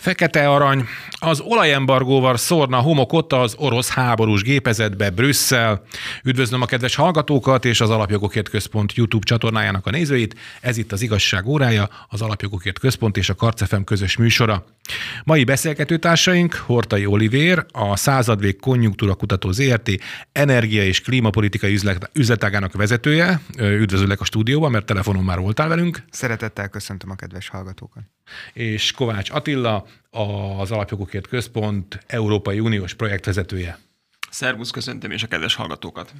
Fekete arany. Az olajembargóval szórna homokot az orosz háborús gépezetbe Brüsszel. Üdvözlöm a kedves hallgatókat és az Alapjogokért Központ YouTube csatornájának a nézőit. Ez itt az Igazság órája, az Alapjogokért Központ és a Karcefem közös műsora. Mai beszélgetőtársaink Hortai Olivér, a századvég konjunktúra kutató ZRT energia és klímapolitikai üzlet, üzletágának vezetője. Üdvözöllek a stúdióban, mert telefonon már voltál velünk. Szeretettel köszöntöm a kedves hallgatókat. És Kovács Attila, az Alapjogokért Központ Európai Uniós projektvezetője. Szervusz, köszöntöm és a kedves hallgatókat.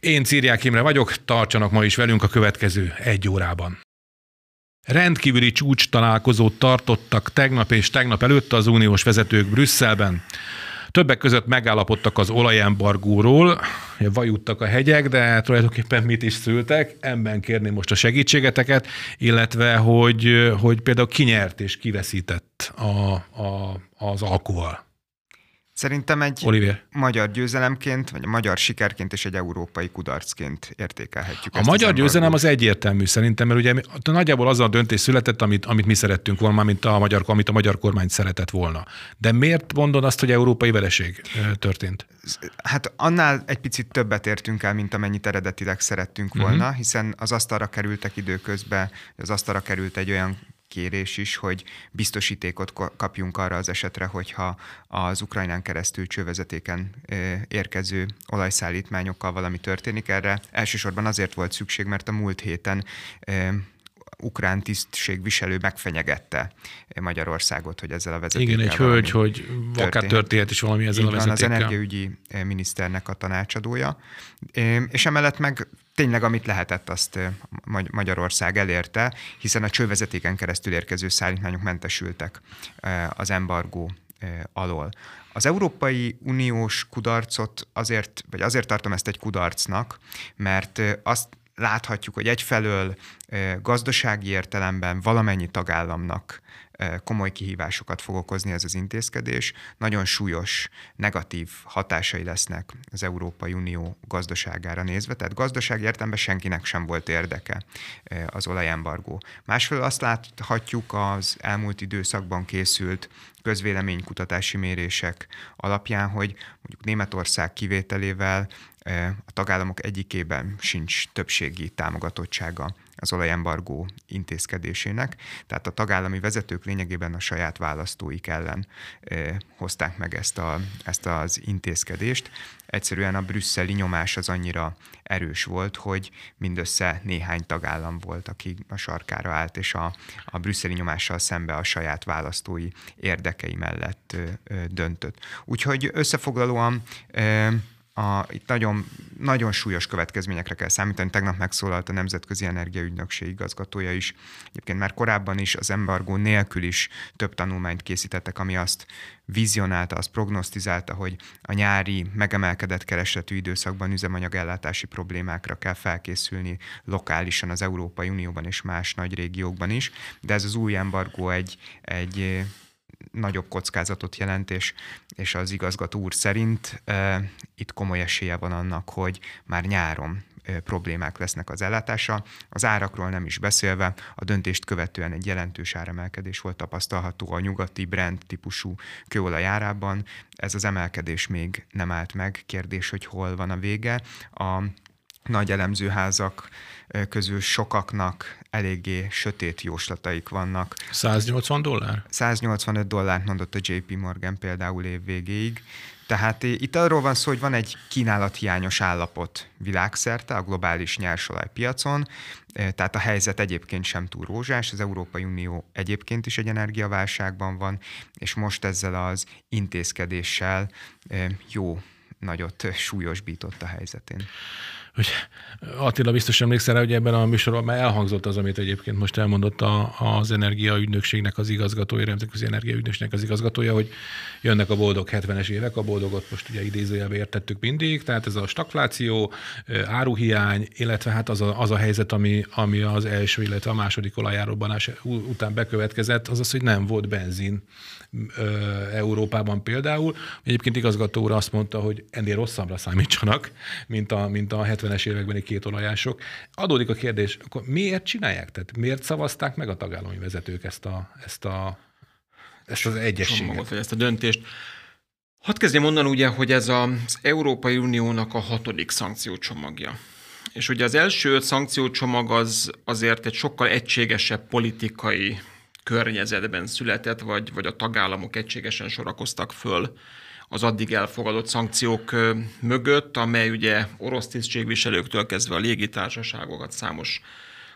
Én Círiák Imre vagyok, tartsanak ma is velünk a következő egy órában. Rendkívüli csúcs találkozót tartottak tegnap és tegnap előtt az uniós vezetők Brüsszelben. Többek között megállapodtak az olajembargóról, vajuttak a hegyek, de tulajdonképpen mit is szültek. Ebben kérném most a segítségeteket, illetve hogy, hogy például kinyert és kiveszített a, a, az alkuval. Szerintem egy Olivier. magyar győzelemként, vagy a magyar sikerként és egy európai kudarcként értékelhetjük. A magyar az győzelem az egyértelmű szerintem, mert ugye nagyjából az a döntés született, amit, amit mi szerettünk volna, mint a magyar, amit a magyar kormány szeretett volna. De miért mondod azt, hogy európai vereség történt? Hát annál egy picit többet értünk el, mint amennyit eredetileg szerettünk volna, uh-huh. hiszen az asztalra kerültek időközben, az asztalra került egy olyan kérés is, hogy biztosítékot kapjunk arra az esetre, hogyha az Ukrajnán keresztül csővezetéken érkező olajszállítmányokkal valami történik. Erre elsősorban azért volt szükség, mert a múlt héten ukrán tisztségviselő megfenyegette Magyarországot, hogy ezzel a vezetékkel Igen, egy hölgy, hogy akár történhet is valami ezzel Így a vezetékkel. Van, az energiaügyi miniszternek a tanácsadója, és emellett meg tényleg amit lehetett, azt Magyarország elérte, hiszen a csővezetéken keresztül érkező szállítmányok mentesültek az embargó alól. Az Európai Uniós kudarcot azért, vagy azért tartom ezt egy kudarcnak, mert azt láthatjuk, hogy egyfelől gazdasági értelemben valamennyi tagállamnak komoly kihívásokat fog okozni ez az intézkedés. Nagyon súlyos negatív hatásai lesznek az Európai Unió gazdaságára nézve, tehát gazdaság értelemben senkinek sem volt érdeke az olajembargó. Másfelől azt láthatjuk az elmúlt időszakban készült közvéleménykutatási mérések alapján, hogy mondjuk Németország kivételével a tagállamok egyikében sincs többségi támogatottsága az olajembargó intézkedésének, tehát a tagállami vezetők lényegében a saját választóik ellen e, hozták meg ezt, a, ezt az intézkedést. Egyszerűen a brüsszeli nyomás az annyira erős volt, hogy mindössze néhány tagállam volt, aki a sarkára állt, és a, a brüsszeli nyomással szembe a saját választói érdekei mellett e, e, döntött. Úgyhogy összefoglalóan e, a, itt nagyon, nagyon súlyos következményekre kell számítani. Tegnap megszólalt a Nemzetközi Energiaügynökség igazgatója is. Egyébként már korábban is az embargó nélkül is több tanulmányt készítettek, ami azt vizionálta, azt prognosztizálta, hogy a nyári megemelkedett keresletű időszakban üzemanyagellátási problémákra kell felkészülni lokálisan az Európai Unióban és más nagy régiókban is, de ez az új embargó egy, egy nagyobb kockázatot jelent, és, és az igazgató úr szerint e, itt komoly esélye van annak, hogy már nyáron problémák lesznek az ellátása. Az árakról nem is beszélve, a döntést követően egy jelentős áremelkedés volt tapasztalható a nyugati brand típusú kőolaj árában. Ez az emelkedés még nem állt meg. Kérdés, hogy hol van a vége. A nagy elemzőházak közül sokaknak eléggé sötét jóslataik vannak. 180 dollár? 185 dollárt mondott a JP Morgan például év végéig. Tehát itt arról van szó, hogy van egy kínálathiányos állapot világszerte a globális nyersolajpiacon, tehát a helyzet egyébként sem túl rózsás, az Európai Unió egyébként is egy energiaválságban van, és most ezzel az intézkedéssel jó nagyot súlyosbított a helyzetén hogy Attila biztos emlékszel hogy ebben a műsorban már elhangzott az, amit egyébként most elmondott a, az energiaügynökségnek az igazgatója, nemzetközi energiaügynökségnek az igazgatója, hogy jönnek a boldog 70-es évek, a boldogot most ugye idézőjelbe értettük mindig, tehát ez a stagfláció, áruhiány, illetve hát az a, az a helyzet, ami, ami az első, illetve a második olajárobbanás után bekövetkezett, az az, hogy nem volt benzin Európában például. Egyébként igazgató úr azt mondta, hogy ennél rosszabbra számítsanak, mint a, mint a 70-es évekbeni két olajások. Adódik a kérdés, akkor miért csinálják? Tehát miért szavazták meg a tagállami vezetők ezt a, ezt a ezt az egyességet. Csomagot, vagy ezt a döntést. Hadd kezdjem mondani ugye, hogy ez az Európai Uniónak a hatodik szankciócsomagja. És ugye az első szankciócsomag az azért egy sokkal egységesebb politikai környezetben született, vagy, vagy a tagállamok egységesen sorakoztak föl az addig elfogadott szankciók mögött, amely ugye orosz tisztségviselőktől kezdve a légitársaságokat számos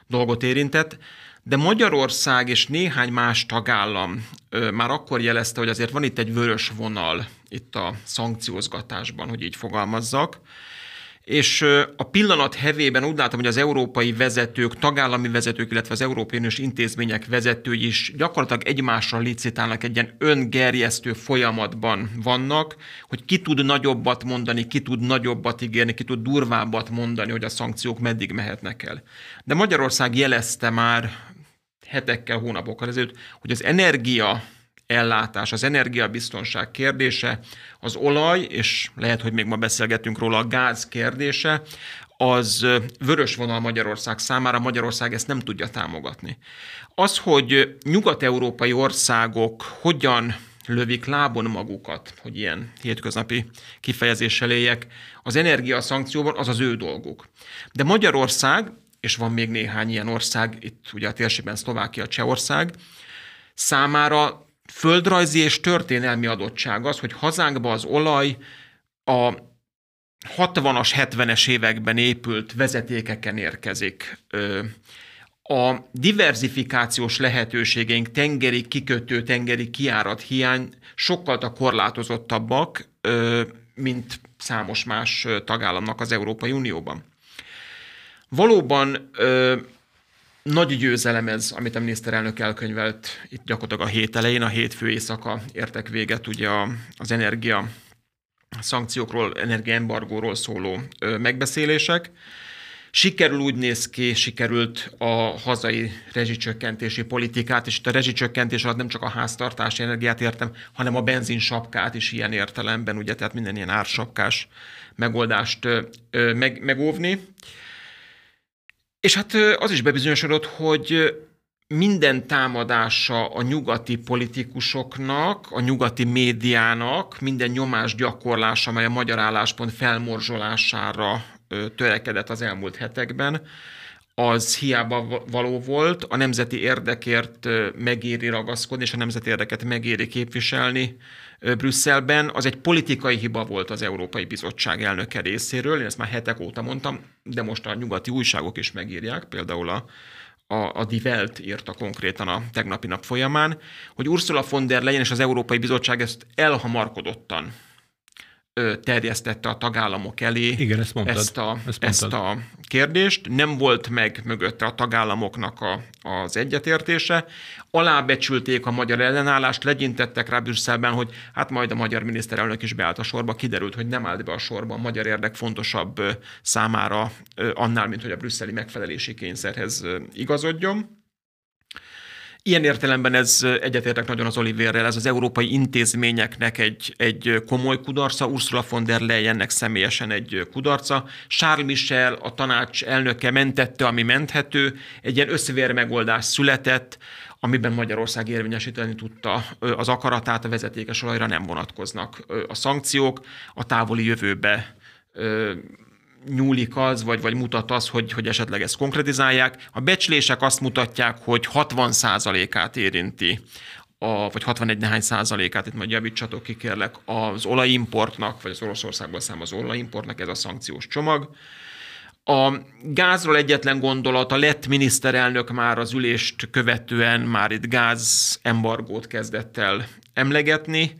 dolgot érintett. De Magyarország és néhány más tagállam már akkor jelezte, hogy azért van itt egy vörös vonal itt a szankciózgatásban, hogy így fogalmazzak. És a pillanat hevében úgy látom, hogy az európai vezetők, tagállami vezetők, illetve az Európai Uniós intézmények vezetői is gyakorlatilag egymással licitálnak egy ilyen öngerjesztő folyamatban vannak, hogy ki tud nagyobbat mondani, ki tud nagyobbat ígérni, ki tud durvábbat mondani, hogy a szankciók meddig mehetnek el. De Magyarország jelezte már hetekkel, hónapokkal ezelőtt, hogy az energia ellátás, az energiabiztonság kérdése, az olaj, és lehet, hogy még ma beszélgetünk róla, a gáz kérdése, az vörös vonal Magyarország számára, Magyarország ezt nem tudja támogatni. Az, hogy nyugat-európai országok hogyan lövik lábon magukat, hogy ilyen hétköznapi kifejezéssel éljek, az energiaszankcióban az az ő dolguk. De Magyarország, és van még néhány ilyen ország, itt ugye a térségben Szlovákia, Csehország, számára földrajzi és történelmi adottság az, hogy hazánkba az olaj a 60-as, 70-es években épült vezetékeken érkezik. A diversifikációs lehetőségeink, tengeri kikötő, tengeri kiárat hiány sokkal a korlátozottabbak, mint számos más tagállamnak az Európai Unióban. Valóban nagy győzelem ez, amit a miniszterelnök elkönyvelt itt gyakorlatilag a hét elején, a hétfő éjszaka értek véget ugye az energia szankciókról, energiaembargóról szóló megbeszélések. Sikerül úgy néz ki, sikerült a hazai rezsicsökkentési politikát, és itt a rezsicsökkentés alatt nem csak a háztartási energiát értem, hanem a benzinsapkát is ilyen értelemben, ugye, tehát minden ilyen ársapkás megoldást meg, megóvni. És hát az is bebizonyosodott, hogy minden támadása a nyugati politikusoknak, a nyugati médiának, minden nyomás gyakorlása, amely a magyar álláspont felmorzsolására törekedett az elmúlt hetekben, az hiába való volt, a nemzeti érdekért megéri ragaszkodni, és a nemzeti érdeket megéri képviselni Brüsszelben. Az egy politikai hiba volt az Európai Bizottság elnöke részéről, én ezt már hetek óta mondtam, de most a nyugati újságok is megírják, például a, a, a Die Welt írta konkrétan a tegnapi nap folyamán, hogy Ursula von der Leyen és az Európai Bizottság ezt elhamarkodottan terjesztette a tagállamok elé Igen, ezt, mondtad. ezt, a, ezt, ezt a kérdést. Nem volt meg mögötte a tagállamoknak a, az egyetértése. Alábecsülték a magyar ellenállást, legyintettek rá Brüsszelben, hogy hát majd a magyar miniszterelnök is beállt a sorba. Kiderült, hogy nem állt be a sorba. A magyar érdek fontosabb számára annál, mint hogy a brüsszeli megfelelési kényszerhez igazodjon. Ilyen értelemben ez egyetértek nagyon az Olivérrel, ez az európai intézményeknek egy, egy komoly kudarca, Ursula von der Leyennek személyesen egy kudarca. Charles Michel, a tanács elnöke mentette, ami menthető, egy ilyen összevér megoldás született, amiben Magyarország érvényesíteni tudta az akaratát, a vezetékes olajra nem vonatkoznak a szankciók, a távoli jövőbe nyúlik az, vagy, vagy mutat az, hogy, hogy esetleg ezt konkretizálják. A becslések azt mutatják, hogy 60%-át érinti a, vagy 61 nehány százalékát, itt majd javítsatok ki kérlek, az olajimportnak, vagy az Oroszországból származó olajimportnak ez a szankciós csomag. A gázról egyetlen gondolat, a lett miniszterelnök már az ülést követően már itt gázembargót kezdett el emlegetni.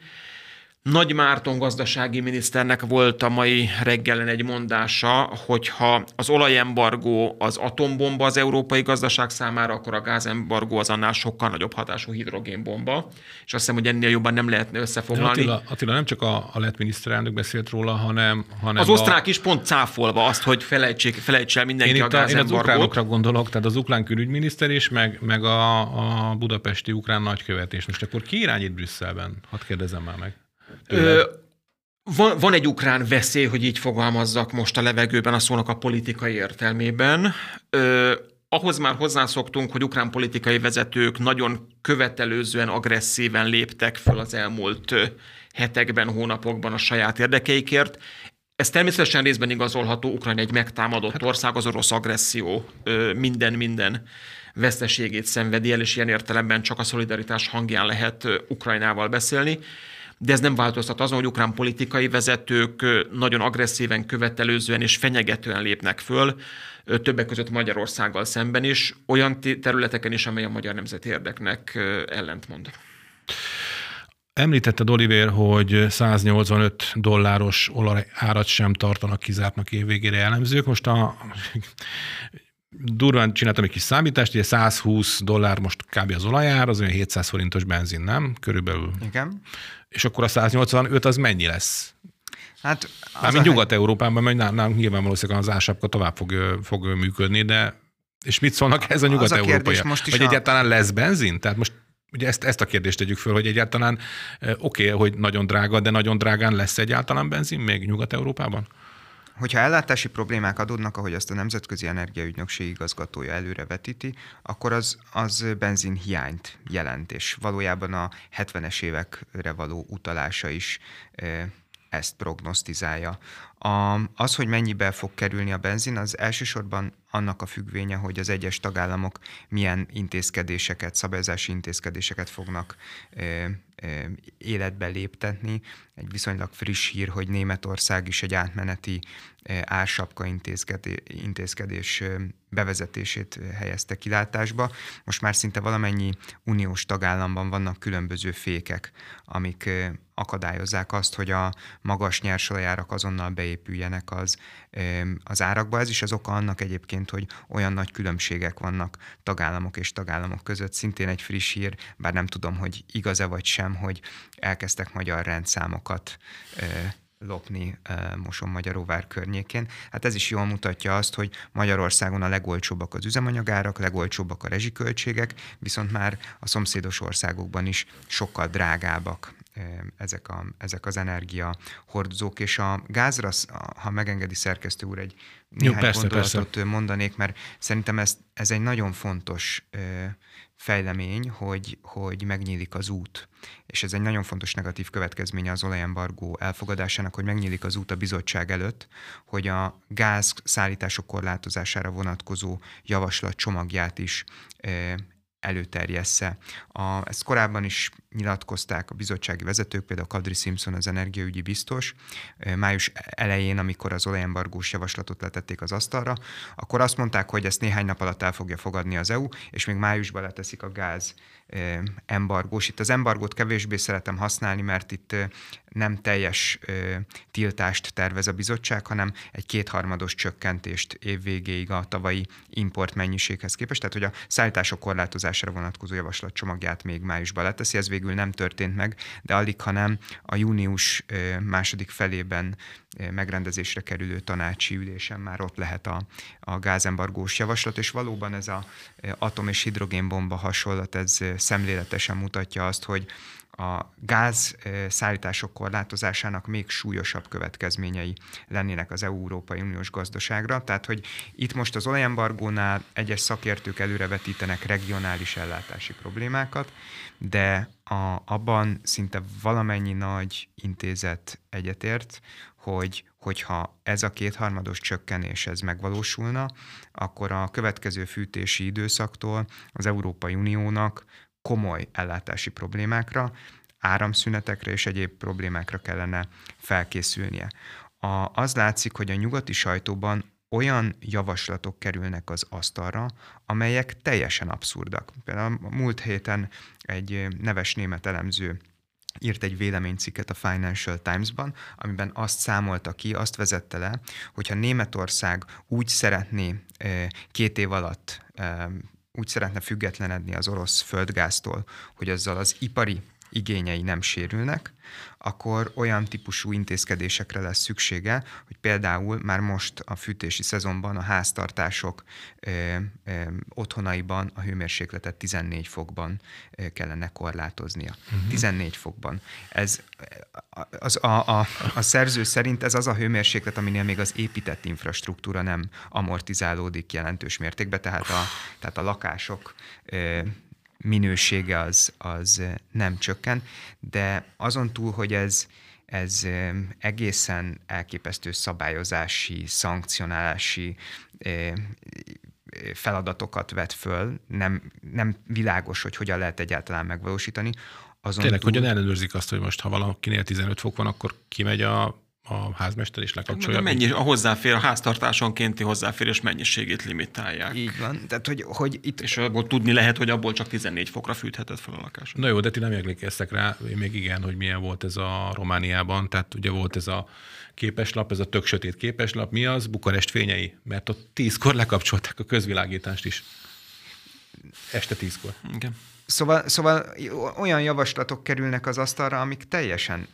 Nagy Márton gazdasági miniszternek volt a mai reggelen egy mondása, hogyha az olajembargó az atombomba az európai gazdaság számára, akkor a gázembargó az annál sokkal nagyobb hatású hidrogénbomba. És azt hiszem, hogy ennél jobban nem lehetne összefoglalni. Attila, Attila, nem csak a, a lett miniszterelnök beszélt róla, hanem... hanem az osztrák a... is pont cáfolva azt, hogy felejtsék, felejts el mindenki én a gázembargót. Én az ukránokra gondolok, tehát az ukrán külügyminiszter is, meg, meg a, a budapesti ukrán nagykövet is. Most akkor ki irányít Brüsszelben? Hadd kérdezem már meg. Ö, van, van egy ukrán veszély, hogy így fogalmazzak most a levegőben a szónak a politikai értelmében. Ö, ahhoz már hozzászoktunk, hogy ukrán politikai vezetők nagyon követelőzően, agresszíven léptek föl az elmúlt hetekben, hónapokban a saját érdekeikért. Ez természetesen részben igazolható, Ukrajna egy megtámadott ország, az orosz agresszió minden-minden veszteségét szenvedi el, és ilyen értelemben csak a szolidaritás hangján lehet Ukrajnával beszélni. De ez nem változtat azon, hogy ukrán politikai vezetők nagyon agresszíven, követelőzően és fenyegetően lépnek föl, többek között Magyarországgal szemben is, olyan területeken is, amely a magyar nemzeti érdeknek ellentmond. Említetted, Oliver, hogy 185 dolláros olaj árat sem tartanak kizártnak évvégére elemzők. Most a durván csináltam egy kis számítást, ugye 120 dollár most kb. az olajár, az olyan 700 forintos benzin, nem? Körülbelül. Igen. És akkor a 185 az mennyi lesz? Hát Mármint Nyugat-Európában, mert nálunk nyilván valószínűleg az ásapka tovább fog, fog működni, de és mit szólnak ez a nyugat-európai? Vagy a... egyáltalán lesz benzin? Tehát most ugye ezt, ezt a kérdést tegyük föl, hogy egyáltalán oké, okay, hogy nagyon drága, de nagyon drágán lesz egyáltalán benzin még Nyugat-Európában? Hogyha ellátási problémák adódnak, ahogy azt a Nemzetközi Energiaügynökség igazgatója előre vetíti, akkor az, az benzin hiányt jelent, és valójában a 70-es évekre való utalása is ezt prognosztizálja. A, az, hogy mennyibe fog kerülni a benzin, az elsősorban annak a függvénye, hogy az egyes tagállamok milyen intézkedéseket, szabályozási intézkedéseket fognak életbe léptetni. Egy viszonylag friss hír, hogy Németország is egy átmeneti ársapka intézkedés bevezetését helyezte kilátásba. Most már szinte valamennyi uniós tagállamban vannak különböző fékek, amik akadályozzák azt, hogy a magas nyersolajárak azonnal beépüljenek az, az árakba. Ez is az oka annak egyébként, hogy olyan nagy különbségek vannak tagállamok és tagállamok között. Szintén egy friss hír, bár nem tudom, hogy igaz-e vagy sem, hogy elkezdtek magyar rendszámokat lopni Moson Magyaróvár környékén. Hát ez is jól mutatja azt, hogy Magyarországon a legolcsóbbak az üzemanyagárak, legolcsóbbak a rezsiköltségek, viszont már a szomszédos országokban is sokkal drágábbak ezek, a, ezek az energia hordozók, és a gázra, ha megengedi szerkesztő úr, egy néhány Jó, persze, gondolatot persze. mondanék, mert szerintem ez, ez egy nagyon fontos fejlemény, hogy, hogy megnyílik az út. És ez egy nagyon fontos negatív következménye az olajembargó elfogadásának, hogy megnyílik az út a bizottság előtt, hogy a gáz szállítások korlátozására vonatkozó javaslat csomagját is előterjessze. A, ezt korábban is nyilatkozták a bizottsági vezetők, például Kadri Simpson, az energiaügyi biztos, május elején, amikor az olajembargós javaslatot letették az asztalra, akkor azt mondták, hogy ezt néhány nap alatt el fogja fogadni az EU, és még májusban leteszik a gáz embargós. Itt az embargót kevésbé szeretem használni, mert itt nem teljes tiltást tervez a bizottság, hanem egy kétharmados csökkentést évvégéig a tavalyi import mennyiséghez képest, tehát hogy a szállítások korlátozására vonatkozó javaslat csomagját még májusban leteszi, ez végül nem történt meg, de alig, hanem a június második felében megrendezésre kerülő tanácsi ülésen már ott lehet a, a gázembargós javaslat, és valóban ez a atom- és hidrogénbomba hasonlat, ez szemléletesen mutatja azt, hogy a gáz szállítások korlátozásának még súlyosabb következményei lennének az Európai Uniós gazdaságra. Tehát, hogy itt most az olajembargónál egyes szakértők előrevetítenek regionális ellátási problémákat, de a, abban szinte valamennyi nagy intézet egyetért, hogy hogyha ez a kétharmados csökkenés ez megvalósulna, akkor a következő fűtési időszaktól az Európai Uniónak komoly ellátási problémákra, áramszünetekre és egyéb problémákra kellene felkészülnie. A, az látszik, hogy a nyugati sajtóban olyan javaslatok kerülnek az asztalra, amelyek teljesen abszurdak. Például a múlt héten egy neves német elemző írt egy véleménycikket a Financial Times-ban, amiben azt számolta ki, azt vezette le, hogyha Németország úgy szeretné két év alatt úgy szeretne függetlenedni az orosz földgáztól, hogy azzal az ipari igényei nem sérülnek, akkor olyan típusú intézkedésekre lesz szüksége, hogy például már most a fűtési szezonban a háztartások ö, ö, otthonaiban a hőmérsékletet 14 fokban ö, kellene korlátoznia. Uh-huh. 14 fokban. Ez az, a, a, a szerző szerint ez az a hőmérséklet, aminél még az épített infrastruktúra nem amortizálódik jelentős mértékben, tehát a, tehát a lakások ö, minősége az, az nem csökken, de azon túl, hogy ez, ez egészen elképesztő szabályozási, szankcionálási feladatokat vet föl, nem, nem világos, hogy hogyan lehet egyáltalán megvalósítani. Azon Tényleg, túl... hogyan ellenőrzik azt, hogy most ha valakinél 15 fok van, akkor kimegy a a házmester is lekapcsolja. Mennyi, a hozzáfér, a háztartásonkénti hozzáférés mennyiségét limitálják. Így van. Tehát, hogy, hogy itt... És abból tudni lehet, hogy abból csak 14 fokra fűtheted fel a lakást. Na jó, de ti nem emlékeztek rá, én még igen, hogy milyen volt ez a Romániában. Tehát ugye volt ez a képeslap, ez a tök sötét képeslap. Mi az? Bukarest fényei. Mert ott tízkor lekapcsolták a közvilágítást is. Este tízkor. Igen. Szóval, szóval olyan javaslatok kerülnek az asztalra, amik teljesen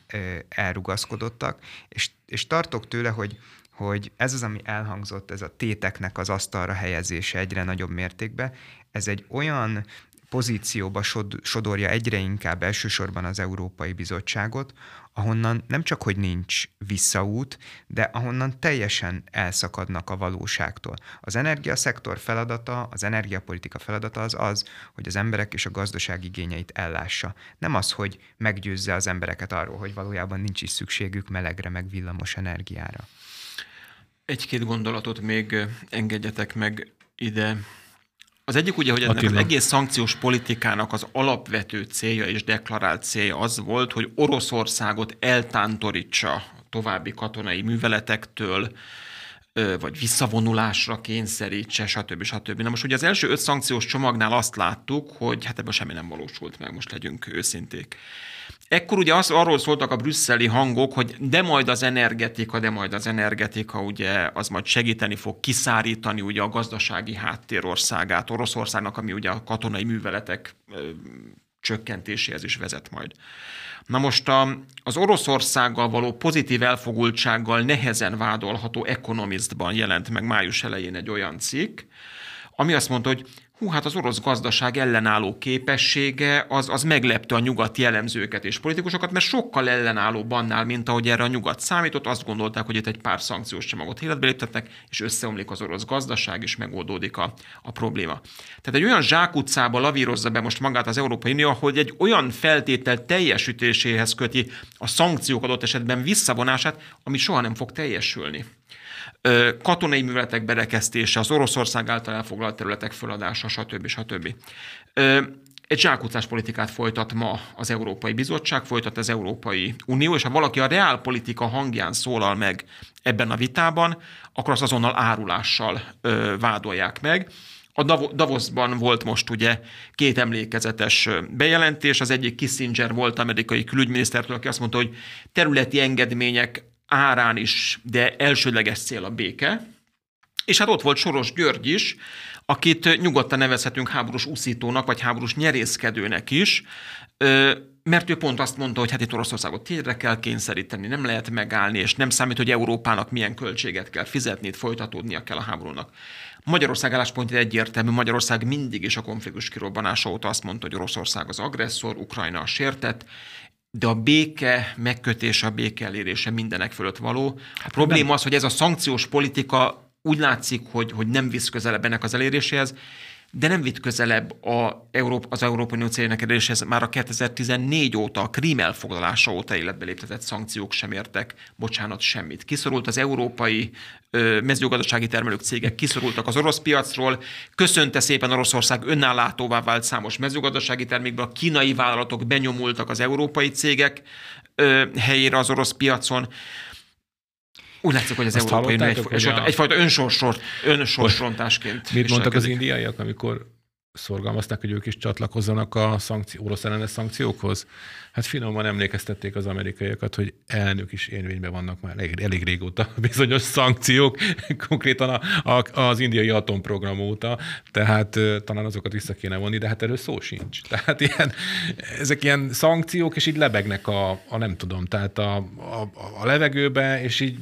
elrugaszkodottak, és, és tartok tőle, hogy, hogy ez az, ami elhangzott, ez a téteknek az asztalra helyezése egyre nagyobb mértékben, ez egy olyan pozícióba sod, sodorja egyre inkább elsősorban az Európai Bizottságot, ahonnan nem csak, hogy nincs visszaút, de ahonnan teljesen elszakadnak a valóságtól. Az energiaszektor feladata, az energiapolitika feladata az az, hogy az emberek és a gazdaság igényeit ellássa. Nem az, hogy meggyőzze az embereket arról, hogy valójában nincs is szükségük melegre, meg villamos energiára. Egy-két gondolatot még engedjetek meg ide az egyik ugye, hogy ennek Attila. az egész szankciós politikának az alapvető célja és deklarált célja az volt, hogy Oroszországot eltántorítsa további katonai műveletektől, vagy visszavonulásra kényszerítse, stb. stb. Na most ugye az első öt szankciós csomagnál azt láttuk, hogy hát ebben semmi nem valósult meg, most legyünk őszinték. Ekkor ugye az, arról szóltak a brüsszeli hangok, hogy de majd az energetika, de majd az energetika ugye az majd segíteni fog kiszárítani ugye a gazdasági háttérországát Oroszországnak, ami ugye a katonai műveletek ö, csökkentéséhez is vezet majd. Na most a, az Oroszországgal való pozitív elfogultsággal nehezen vádolható Economistban jelent meg május elején egy olyan cikk, ami azt mondta, hogy hú, hát az orosz gazdaság ellenálló képessége az, az meglepte a nyugati jellemzőket és politikusokat, mert sokkal ellenállóbb annál, mint ahogy erre a nyugat számított. Azt gondolták, hogy itt egy pár szankciós csomagot életbe léptetnek, és összeomlik az orosz gazdaság, és megoldódik a, a probléma. Tehát egy olyan zsákutcába lavírozza be most magát az Európai Unió, hogy egy olyan feltétel teljesítéséhez köti a szankciók adott esetben visszavonását, ami soha nem fog teljesülni katonai műveletek berekesztése, az Oroszország által elfoglalt területek föladása, stb. stb. Egy zsákutcás politikát folytat ma az Európai Bizottság, folytat az Európai Unió, és ha valaki a reálpolitika hangján szólal meg ebben a vitában, akkor azt azonnal árulással vádolják meg. A Davosban volt most ugye két emlékezetes bejelentés, az egyik Kissinger volt amerikai külügyminisztertől, aki azt mondta, hogy területi engedmények árán is, de elsődleges cél a béke. És hát ott volt Soros György is, akit nyugodtan nevezhetünk háborús úszítónak, vagy háborús nyerészkedőnek is, mert ő pont azt mondta, hogy hát itt Oroszországot térdre kell kényszeríteni, nem lehet megállni, és nem számít, hogy Európának milyen költséget kell fizetni, itt folytatódnia kell a háborúnak. Magyarország álláspontja egyértelmű, Magyarország mindig is a konfliktus kirobbanása óta azt mondta, hogy Oroszország az agresszor, Ukrajna a sértett, de a béke megkötése, a béke elérése mindenek fölött való. A probléma az, hogy ez a szankciós politika úgy látszik, hogy, hogy nem visz közelebb ennek az eléréséhez, de nem vitt közelebb a Európa, az Európai Unió céljának eléréshez már a 2014 óta, a Krím elfoglalása óta életbe léptetett szankciók sem értek, bocsánat, semmit. Kiszorult az európai ö, mezőgazdasági termelők cégek, kiszorultak az orosz piacról, köszönte szépen Oroszország önnállátóvá vált számos mezőgazdasági termékből, a kínai vállalatok benyomultak az európai cégek ö, helyére az orosz piacon. Úgy látszik, hogy az Azt Európai Unió egy, a... egyfajta önsorsor, önsorsrontásként Mit mondtak az indiaiak, amikor szorgalmazták, hogy ők is csatlakozzanak a szankció, orosz ellenes szankciókhoz. Hát finoman emlékeztették az amerikaiakat, hogy elnök is érvényben vannak már elég, elég régóta bizonyos szankciók, konkrétan a, a, az indiai atomprogram óta, tehát talán azokat vissza kéne vonni, de hát erről szó sincs. Tehát ilyen, ezek ilyen szankciók, és így lebegnek a, a nem tudom, tehát a, a, a levegőbe, és így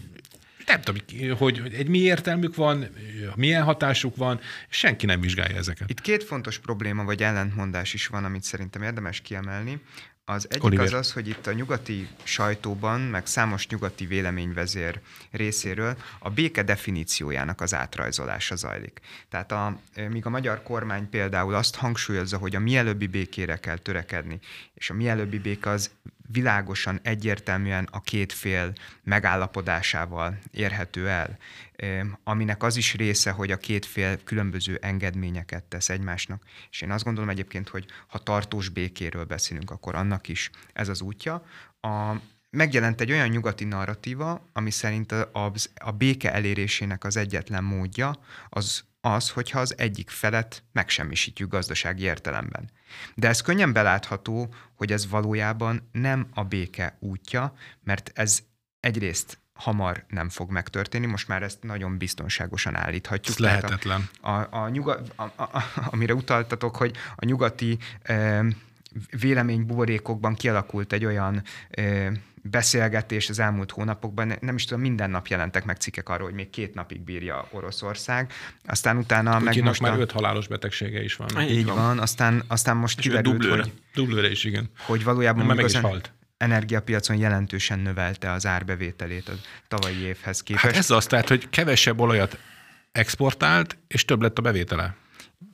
nem tudom, hogy, egy mi értelmük van, milyen hatásuk van, senki nem vizsgálja ezeket. Itt két fontos probléma vagy ellentmondás is van, amit szerintem érdemes kiemelni. Az egyik Oliver. az az, hogy itt a nyugati sajtóban, meg számos nyugati véleményvezér részéről a béke definíciójának az átrajzolása zajlik. Tehát a, míg a magyar kormány például azt hangsúlyozza, hogy a mielőbbi békére kell törekedni, és a mielőbbi béke az világosan, egyértelműen a két fél megállapodásával érhető el, aminek az is része, hogy a két fél különböző engedményeket tesz egymásnak. És én azt gondolom egyébként, hogy ha tartós békéről beszélünk, akkor annak is ez az útja. A, megjelent egy olyan nyugati narratíva, ami szerint a, a béke elérésének az egyetlen módja az az, hogyha az egyik felet megsemmisítjük gazdasági értelemben. De ez könnyen belátható, hogy ez valójában nem a béke útja, mert ez egyrészt hamar nem fog megtörténni, most már ezt nagyon biztonságosan állíthatjuk. Ez lehetetlen. A, a, a nyuga, a, a, a, amire utaltatok, hogy a nyugati e, véleménybuborékokban kialakult egy olyan e, beszélgetés az elmúlt hónapokban, nem is tudom, minden nap jelentek meg cikkek arról, hogy még két napig bírja Oroszország. Aztán utána Putyinak meg most már a... öt halálos betegsége is van. Így van, aztán, aztán most És kiderült, dublőre. hogy, Dublőre is, igen. hogy valójában meg is halt. energiapiacon jelentősen növelte az árbevételét a tavalyi évhez képest. Hát ez az, tehát, hogy kevesebb olajat exportált, és több lett a bevétele.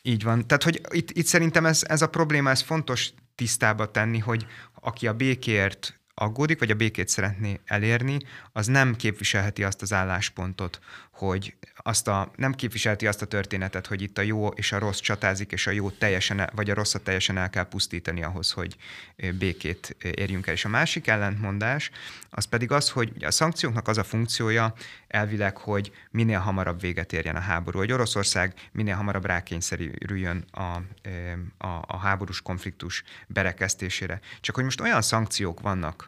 Így van. Tehát, hogy itt, itt szerintem ez, ez a probléma, ez fontos tisztába tenni, hogy aki a békért aggódik, vagy a békét szeretné elérni, az nem képviselheti azt az álláspontot, hogy azt a, nem képviselheti azt a történetet, hogy itt a jó és a rossz csatázik, és a jó teljesen, el- vagy a rosszat teljesen el kell pusztítani ahhoz, hogy békét érjünk el. És a másik ellentmondás, az pedig az, hogy a szankcióknak az a funkciója elvileg, hogy minél hamarabb véget érjen a háború, hogy Oroszország minél hamarabb rákényszerüljön a, a, a háborús konfliktus berekesztésére. Csak hogy most olyan szankciók vannak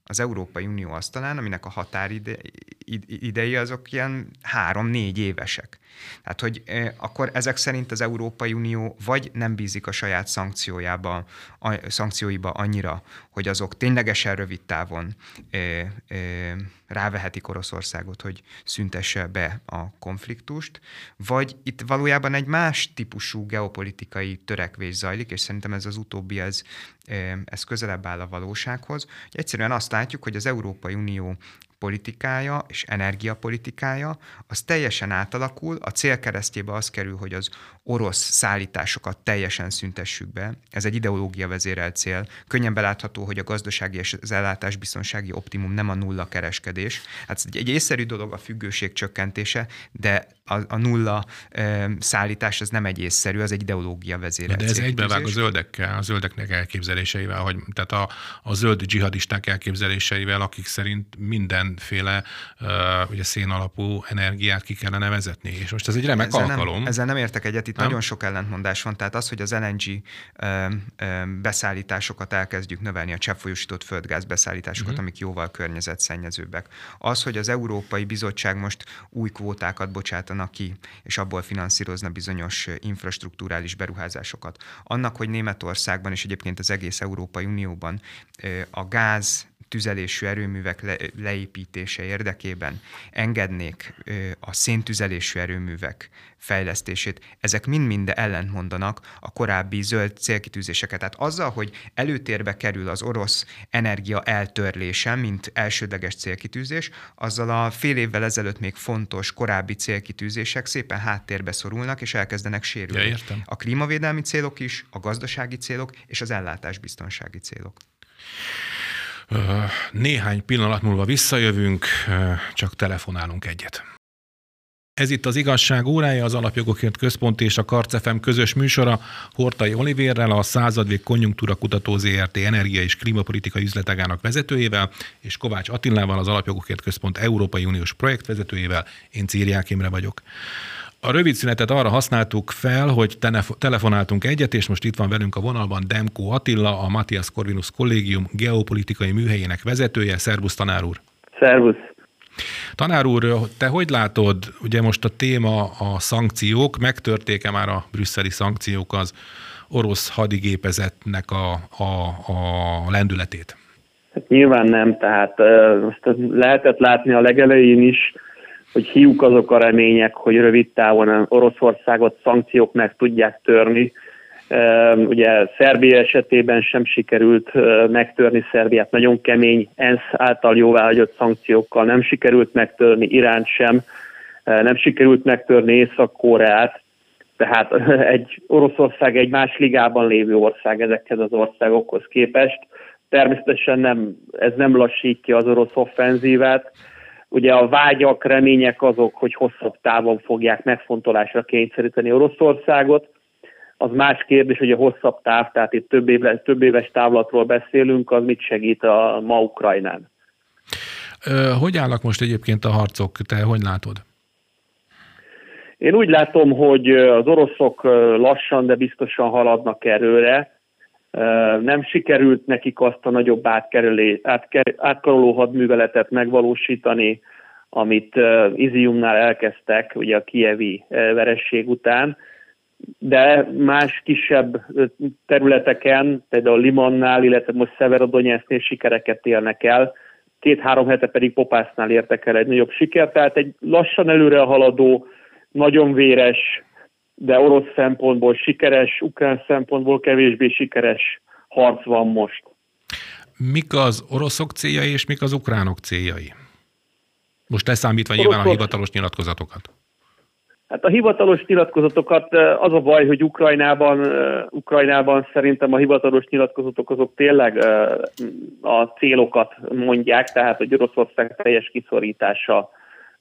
az Európai Unió asztalán, aminek a határidei azok ilyen három-négy évesek. Tehát, hogy akkor ezek szerint az Európai Unió vagy nem bízik a saját szankciójába, a, szankcióiba annyira, hogy azok ténylegesen rövid távon eh, eh, rávehetik Oroszországot, hogy szüntesse be a konfliktust, vagy itt valójában egy más típusú geopolitikai törekvés zajlik, és szerintem ez az utóbbi, ez, ez közelebb áll a valósághoz. Hogy egyszerűen azt látjuk, hogy az Európai Unió politikája és energiapolitikája, az teljesen átalakul, a célkeresztjébe az kerül, hogy az orosz szállításokat teljesen szüntessük be. Ez egy ideológia vezérelt cél. Könnyen belátható, hogy a gazdasági és az ellátásbiztonsági optimum nem a nulla kereskedés. Hát ez egy, egy észszerű dolog a függőség csökkentése, de a, a nulla e, szállítás az nem egy észszerű, az egy ideológia vezérelt De ez egybevág a zöldekkel, a zöldeknek elképzeléseivel, hogy, tehát a, a zöld dzsihadisták elképzeléseivel, akik szerint mindenféle uh, ugye szén alapú energiát ki kellene vezetni. És most ez egy remek ezzel alkalom. Nem, ezzel nem értek egyet, itt Nem? nagyon sok ellentmondás van. Tehát az, hogy az LNG ö, ö, beszállításokat elkezdjük növelni, a cseppfolyósított földgáz beszállításokat, uh-huh. amik jóval környezetszennyezőbbek. Az, hogy az Európai Bizottság most új kvótákat bocsátana ki, és abból finanszírozna bizonyos infrastruktúrális beruházásokat. Annak, hogy Németországban és egyébként az egész Európai Unióban a gáz tüzelésű erőművek le, leépítése érdekében engednék a széntüzelésű erőművek fejlesztését, ezek mind-mind ellentmondanak a korábbi zöld célkitűzéseket. Tehát azzal, hogy előtérbe kerül az orosz energia eltörlése, mint elsődleges célkitűzés, azzal a fél évvel ezelőtt még fontos korábbi célkitűzések szépen háttérbe szorulnak, és elkezdenek sérülni. Ja, értem. A klímavédelmi célok is, a gazdasági célok és az ellátásbiztonsági célok. Néhány pillanat múlva visszajövünk, csak telefonálunk egyet. Ez itt az igazság órája, az Alapjogokért Központ és a Karcefem közös műsora Hortai Olivérrel, a századvég konjunktúra kutató ZRT energia és klímapolitika üzletágának vezetőjével, és Kovács Attilával, az Alapjogokért Központ Európai Uniós projektvezetőjével. Én Círiák Imre vagyok. A rövid szünetet arra használtuk fel, hogy telefonáltunk egyet, és most itt van velünk a vonalban Demko Attila, a Matthias Corvinus Kollégium geopolitikai műhelyének vezetője. Szervusz, tanár úr! Szervusz! Tanár úr, te hogy látod, ugye most a téma a szankciók, megtörtéke már a brüsszeli szankciók az orosz hadigépezetnek a, a, a lendületét? Hát nyilván nem, tehát azt lehetett látni a legelején is, hogy hiúk azok a remények, hogy rövid távon Oroszországot szankciók meg tudják törni. Ugye Szerbia esetében sem sikerült megtörni Szerbiát, nagyon kemény ENSZ által jóváhagyott szankciókkal nem sikerült megtörni, Iránt sem, nem sikerült megtörni Észak-Koreát, tehát egy Oroszország egy más ligában lévő ország ezekhez az országokhoz képest. Természetesen nem, ez nem lassítja az orosz offenzívát, Ugye a vágyak, remények azok, hogy hosszabb távon fogják megfontolásra kényszeríteni Oroszországot. Az más kérdés, hogy a hosszabb táv, tehát itt több, éve, több éves távlatról beszélünk, az mit segít a ma Ukrajnán. Hogy állnak most egyébként a harcok? Te hogy látod? Én úgy látom, hogy az oroszok lassan, de biztosan haladnak erőre nem sikerült nekik azt a nagyobb átkerülé, átkaroló hadműveletet megvalósítani, amit Iziumnál elkezdtek, ugye a kievi veresség után, de más kisebb területeken, például Limannál, illetve most Szeverodonyesznél sikereket élnek el, két-három hete pedig Popásznál értek el egy nagyobb sikert, tehát egy lassan előre haladó, nagyon véres, de orosz szempontból sikeres, ukrán szempontból kevésbé sikeres harc van most. Mik az oroszok céljai és mik az ukránok céljai? Most leszámítva Oroszok... nyilván a hivatalos nyilatkozatokat. Hát a hivatalos nyilatkozatokat az a baj, hogy Ukrajnában, Ukrajnában szerintem a hivatalos nyilatkozatok azok tényleg a célokat mondják, tehát hogy Oroszország teljes kiszorítása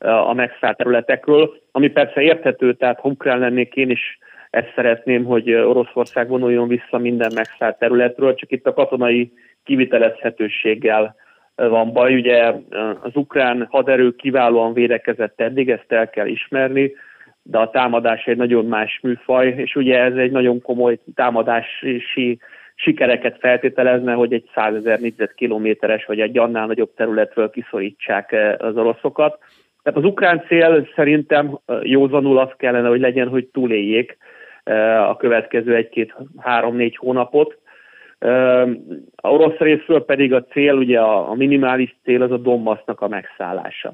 a megszállt területekről, ami persze érthető, tehát ha ukrán lennék én is ezt szeretném, hogy Oroszország vonuljon vissza minden megszállt területről, csak itt a katonai kivitelezhetőséggel van baj. Ugye az ukrán haderő kiválóan védekezett eddig, ezt el kell ismerni, de a támadás egy nagyon más műfaj, és ugye ez egy nagyon komoly támadási sikereket feltételezne, hogy egy százezer négyzetkilométeres vagy egy annál nagyobb területről kiszorítsák az oroszokat. Tehát az ukrán cél szerintem józanul az kellene, hogy legyen, hogy túléljék a következő egy-két-három-négy hónapot. A orosz részről pedig a cél, ugye a minimális cél az a Donbassnak a megszállása.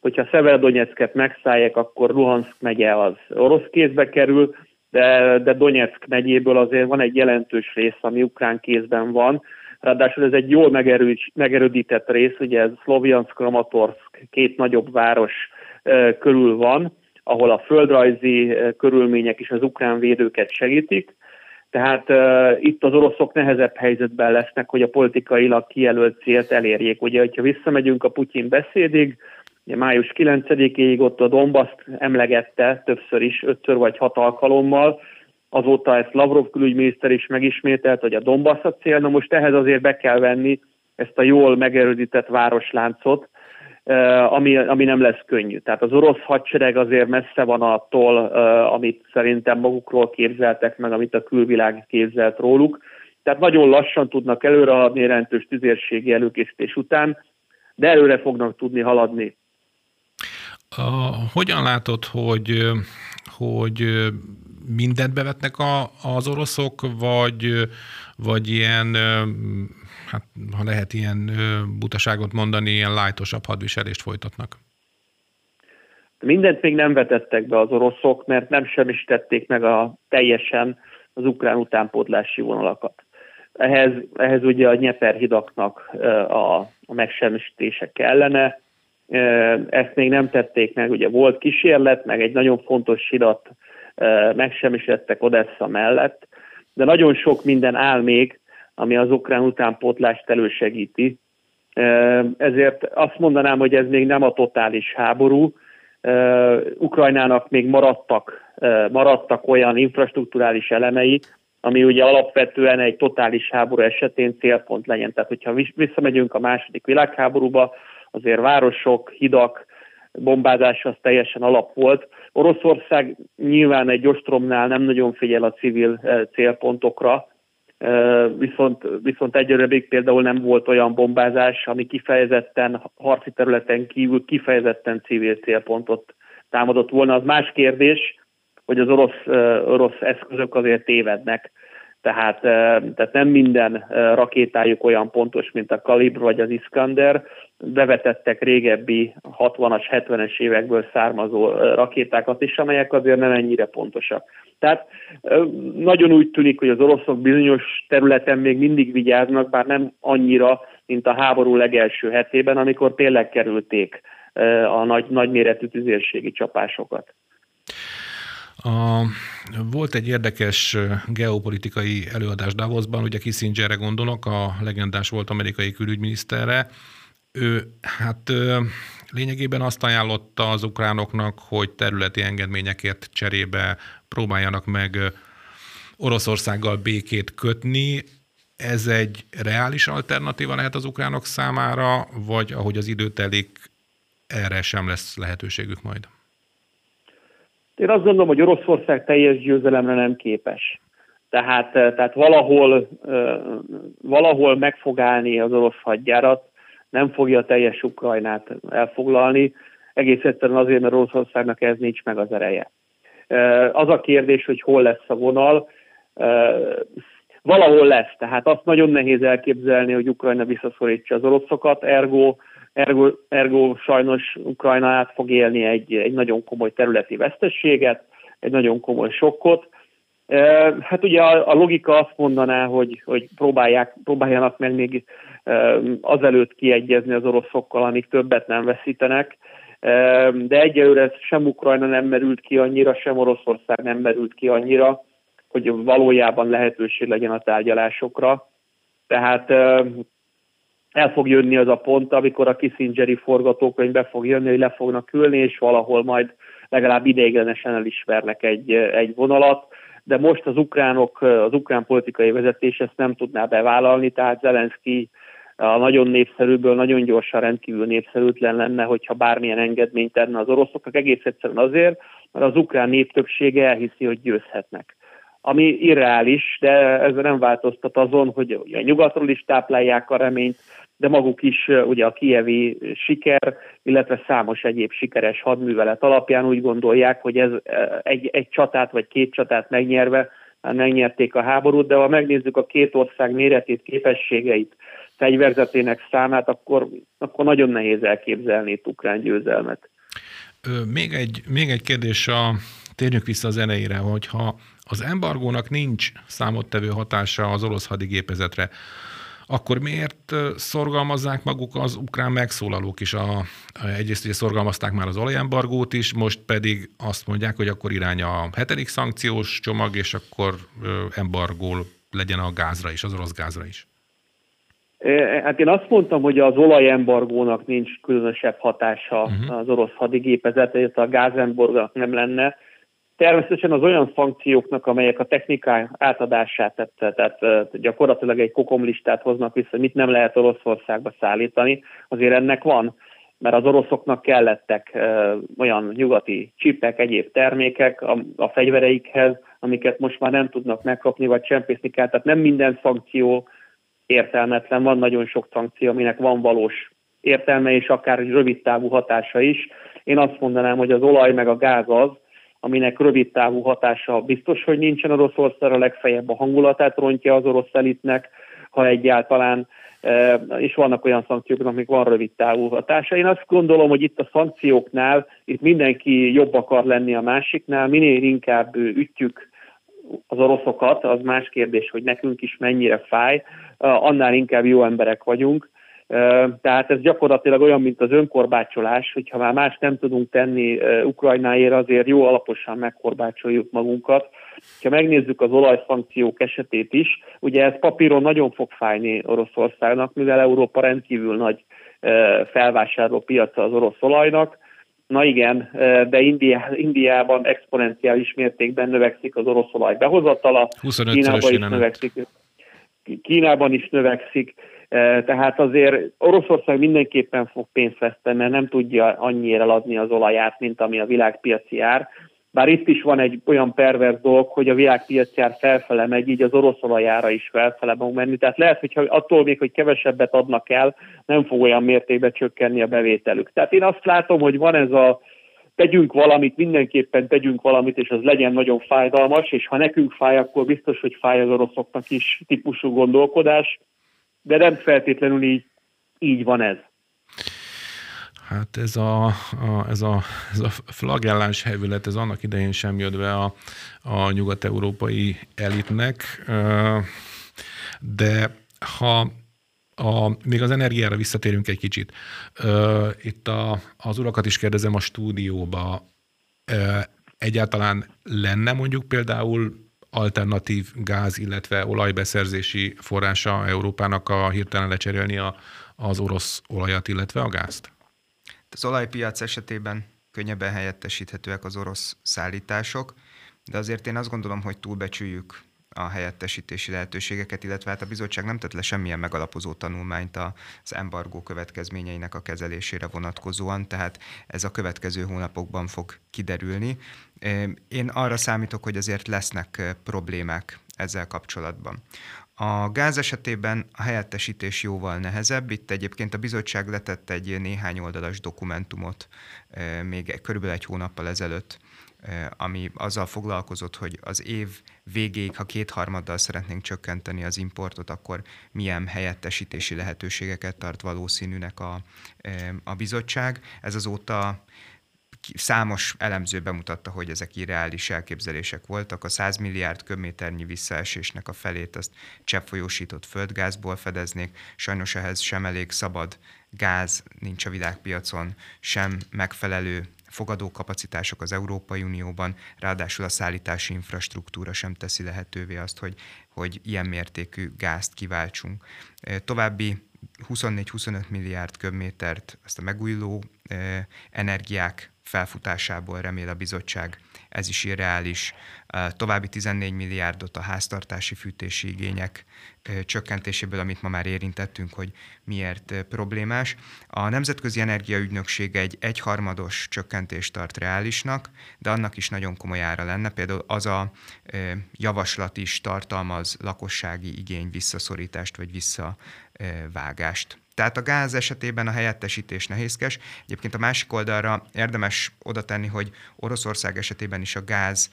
Hogyha Szeverodonyecket megszállják, akkor Luhansk megye az orosz kézbe kerül, de, de Donetsk megyéből azért van egy jelentős rész, ami ukrán kézben van, Ráadásul ez egy jól megerődített rész, ugye ez Szlovjansk, Kramatorsk, két nagyobb város körül van, ahol a földrajzi körülmények is az ukrán védőket segítik. Tehát uh, itt az oroszok nehezebb helyzetben lesznek, hogy a politikailag kijelölt célt elérjék. Ugye, hogyha visszamegyünk a Putyin beszédig, ugye május 9-ig ott a Dombaszt emlegette többször is, ötször vagy hat alkalommal, azóta ezt Lavrov külügyminiszter is megismételt, hogy a Donbass a cél, na most ehhez azért be kell venni ezt a jól megerődített városláncot, ami, ami nem lesz könnyű. Tehát az orosz hadsereg azért messze van attól, amit szerintem magukról képzeltek meg, amit a külvilág képzelt róluk. Tehát nagyon lassan tudnak előreadni jelentős tüzérségi előkészítés után, de előre fognak tudni haladni. A, hogyan látod, hogy, hogy mindent bevetnek a, az oroszok, vagy, vagy ilyen, hát ha lehet ilyen butaságot mondani, ilyen lájtosabb hadviselést folytatnak? Mindent még nem vetettek be az oroszok, mert nem sem is tették meg a teljesen az ukrán utánpótlási vonalakat. Ehhez, ehhez ugye a nyeperhidaknak a, a megsemmisítése kellene, ezt még nem tették meg, ugye volt kísérlet, meg egy nagyon fontos hidat megsemmisítettek Odessa mellett, de nagyon sok minden áll még, ami az ukrán utánpótlást elősegíti. Ezért azt mondanám, hogy ez még nem a totális háború. Ukrajnának még maradtak, maradtak olyan infrastruktúrális elemei, ami ugye alapvetően egy totális háború esetén célpont legyen. Tehát, hogyha visszamegyünk a második világháborúba, azért városok, hidak, bombázás az teljesen alap volt. Oroszország nyilván egy ostromnál nem nagyon figyel a civil célpontokra, viszont, viszont egyelőre még például nem volt olyan bombázás, ami kifejezetten harci területen kívül kifejezetten civil célpontot támadott volna. Az más kérdés, hogy az orosz, orosz eszközök azért tévednek. Tehát, tehát nem minden rakétájuk olyan pontos, mint a Kalibr vagy az Iskander. Bevetettek régebbi 60-as, 70-es évekből származó rakétákat is, amelyek azért nem ennyire pontosak. Tehát nagyon úgy tűnik, hogy az oroszok bizonyos területen még mindig vigyáznak, bár nem annyira, mint a háború legelső hetében, amikor tényleg kerülték a nagy, nagyméretű tüzérségi csapásokat. A, volt egy érdekes geopolitikai előadás Davosban, ugye Kissingerre gondolok, a legendás volt amerikai külügyminiszterre. Ő hát lényegében azt ajánlotta az ukránoknak, hogy területi engedményekért cserébe próbáljanak meg Oroszországgal békét kötni. Ez egy reális alternatíva lehet az ukránok számára, vagy ahogy az idő telik, erre sem lesz lehetőségük majd? Én azt gondolom, hogy Oroszország teljes győzelemre nem képes. Tehát, tehát valahol, valahol meg fog állni az orosz hadjárat, nem fogja teljes Ukrajnát elfoglalni, egész egyszerűen azért, mert Oroszországnak ez nincs meg az ereje. Az a kérdés, hogy hol lesz a vonal, valahol lesz, tehát azt nagyon nehéz elképzelni, hogy Ukrajna visszaszorítsa az oroszokat, ergo ergo, ergo sajnos Ukrajna át fog élni egy, egy nagyon komoly területi vesztességet, egy nagyon komoly sokkot. Hát ugye a, a logika azt mondaná, hogy, hogy próbálják, próbáljanak meg még azelőtt kiegyezni az oroszokkal, amíg többet nem veszítenek, de egyelőre sem Ukrajna nem merült ki annyira, sem Oroszország nem merült ki annyira, hogy valójában lehetőség legyen a tárgyalásokra. Tehát el fog jönni az a pont, amikor a Kissingeri forgatókönyv be fog jönni, hogy le fognak ülni, és valahol majd legalább ideiglenesen elismernek egy, egy vonalat, de most az ukránok, az ukrán politikai vezetés ezt nem tudná bevállalni, tehát Zelenszky a nagyon népszerűből nagyon gyorsan rendkívül népszerűtlen lenne, hogyha bármilyen engedményt tenne az oroszoknak, egész egyszerűen azért, mert az ukrán nép többsége elhiszi, hogy győzhetnek ami irreális, de ez nem változtat azon, hogy a nyugatról is táplálják a reményt, de maguk is ugye a kievi siker, illetve számos egyéb sikeres hadművelet alapján úgy gondolják, hogy ez egy, egy csatát vagy két csatát megnyerve már megnyerték a háborút, de ha megnézzük a két ország méretét, képességeit, fegyverzetének számát, akkor, akkor nagyon nehéz elképzelni itt ukrán győzelmet. Még egy, még egy kérdés, a, térjünk vissza az elejére, hogyha az embargónak nincs számottevő hatása az orosz hadigépezetre, akkor miért szorgalmazzák maguk az ukrán megszólalók is? A, egyrészt ugye szorgalmazták már az olajembargót is, most pedig azt mondják, hogy akkor irány a hetedik szankciós csomag, és akkor embargó legyen a gázra is, az orosz gázra is. Hát én azt mondtam, hogy az olajembargónak nincs különösebb hatása uh-huh. az orosz hadigépezetre, a gázembargónak nem lenne. Természetesen az olyan szankcióknak, amelyek a technikai átadását tette, tehát gyakorlatilag egy kokomlistát hoznak vissza, mit nem lehet Oroszországba szállítani, azért ennek van, mert az oroszoknak kellettek olyan nyugati csipek, egyéb termékek a, a fegyvereikhez, amiket most már nem tudnak megkapni, vagy csempészni kell. Tehát nem minden szankció értelmetlen, van nagyon sok szankció, aminek van valós értelme, és akár egy rövid távú hatása is. Én azt mondanám, hogy az olaj meg a gáz az, aminek rövid távú hatása biztos, hogy nincsen. Oroszországra, legfeljebb a hangulatát rontja az orosz elitnek, ha egyáltalán, e, és vannak olyan szankciók, amik van rövid távú hatása. Én azt gondolom, hogy itt a szankcióknál, itt mindenki jobb akar lenni a másiknál, minél inkább ütjük az oroszokat, az más kérdés, hogy nekünk is mennyire fáj, annál inkább jó emberek vagyunk, tehát ez gyakorlatilag olyan, mint az önkorbácsolás, hogyha már más nem tudunk tenni Ukrajnáért, azért jó alaposan megkorbácsoljuk magunkat. Ha megnézzük az olajszankciók esetét is, ugye ez papíron nagyon fog fájni Oroszországnak, mivel Európa rendkívül nagy felvásárló piaca az orosz olajnak, Na igen, de Indiá, Indiában exponenciális mértékben növekszik az orosz olaj behozatala, Kínában is növekszik, Kínában is növekszik, Tehát azért Oroszország mindenképpen fog pénzt veszteni, mert nem tudja annyira eladni az olaját, mint ami a világpiaci ár. Bár itt is van egy olyan pervers dolog, hogy a világpiaci ár felfele megy, így az orosz olajára is felfele fog menni. Tehát lehet, hogy attól még, hogy kevesebbet adnak el, nem fog olyan mértékben csökkenni a bevételük. Tehát én azt látom, hogy van ez a tegyünk valamit, mindenképpen tegyünk valamit, és az legyen nagyon fájdalmas, és ha nekünk fáj, akkor biztos, hogy fáj az oroszoknak is típusú gondolkodás, de nem feltétlenül így, így van ez. Hát ez a, a, ez a, ez a flagelláns hevület, ez annak idején sem jött be a, a nyugat-európai elitnek, de ha a, még az energiára visszatérünk egy kicsit. Itt a, az urakat is kérdezem a stúdióba, egyáltalán lenne mondjuk például alternatív gáz, illetve olajbeszerzési forrása Európának a hirtelen lecserélni a, az orosz olajat, illetve a gázt? Az olajpiac esetében könnyebben helyettesíthetőek az orosz szállítások, de azért én azt gondolom, hogy túlbecsüljük a helyettesítési lehetőségeket, illetve hát a bizottság nem tett le semmilyen megalapozó tanulmányt az embargó következményeinek a kezelésére vonatkozóan, tehát ez a következő hónapokban fog kiderülni. Én arra számítok, hogy azért lesznek problémák ezzel kapcsolatban. A gáz esetében a helyettesítés jóval nehezebb. Itt egyébként a bizottság letett egy néhány oldalas dokumentumot még körülbelül egy hónappal ezelőtt ami azzal foglalkozott, hogy az év végéig, ha kétharmaddal szeretnénk csökkenteni az importot, akkor milyen helyettesítési lehetőségeket tart valószínűnek a, a bizottság. Ez azóta számos elemző bemutatta, hogy ezek irreális elképzelések voltak. A 100 milliárd köbméternyi visszaesésnek a felét azt cseppfolyósított földgázból fedeznék. Sajnos ehhez sem elég szabad gáz nincs a világpiacon, sem megfelelő fogadókapacitások az Európai Unióban, ráadásul a szállítási infrastruktúra sem teszi lehetővé azt, hogy, hogy ilyen mértékű gázt kiváltsunk. További 24-25 milliárd köbmétert ezt a megújuló energiák felfutásából remél a bizottság, ez is irreális. További 14 milliárdot a háztartási fűtési igények csökkentéséből, amit ma már érintettünk, hogy miért problémás. A Nemzetközi Energiaügynökség egy egyharmados csökkentést tart reálisnak, de annak is nagyon komoly ára lenne. Például az a javaslat is tartalmaz lakossági igény visszaszorítást vagy visszavágást. Tehát a gáz esetében a helyettesítés nehézkes. Egyébként a másik oldalra érdemes oda tenni, hogy Oroszország esetében is a gáz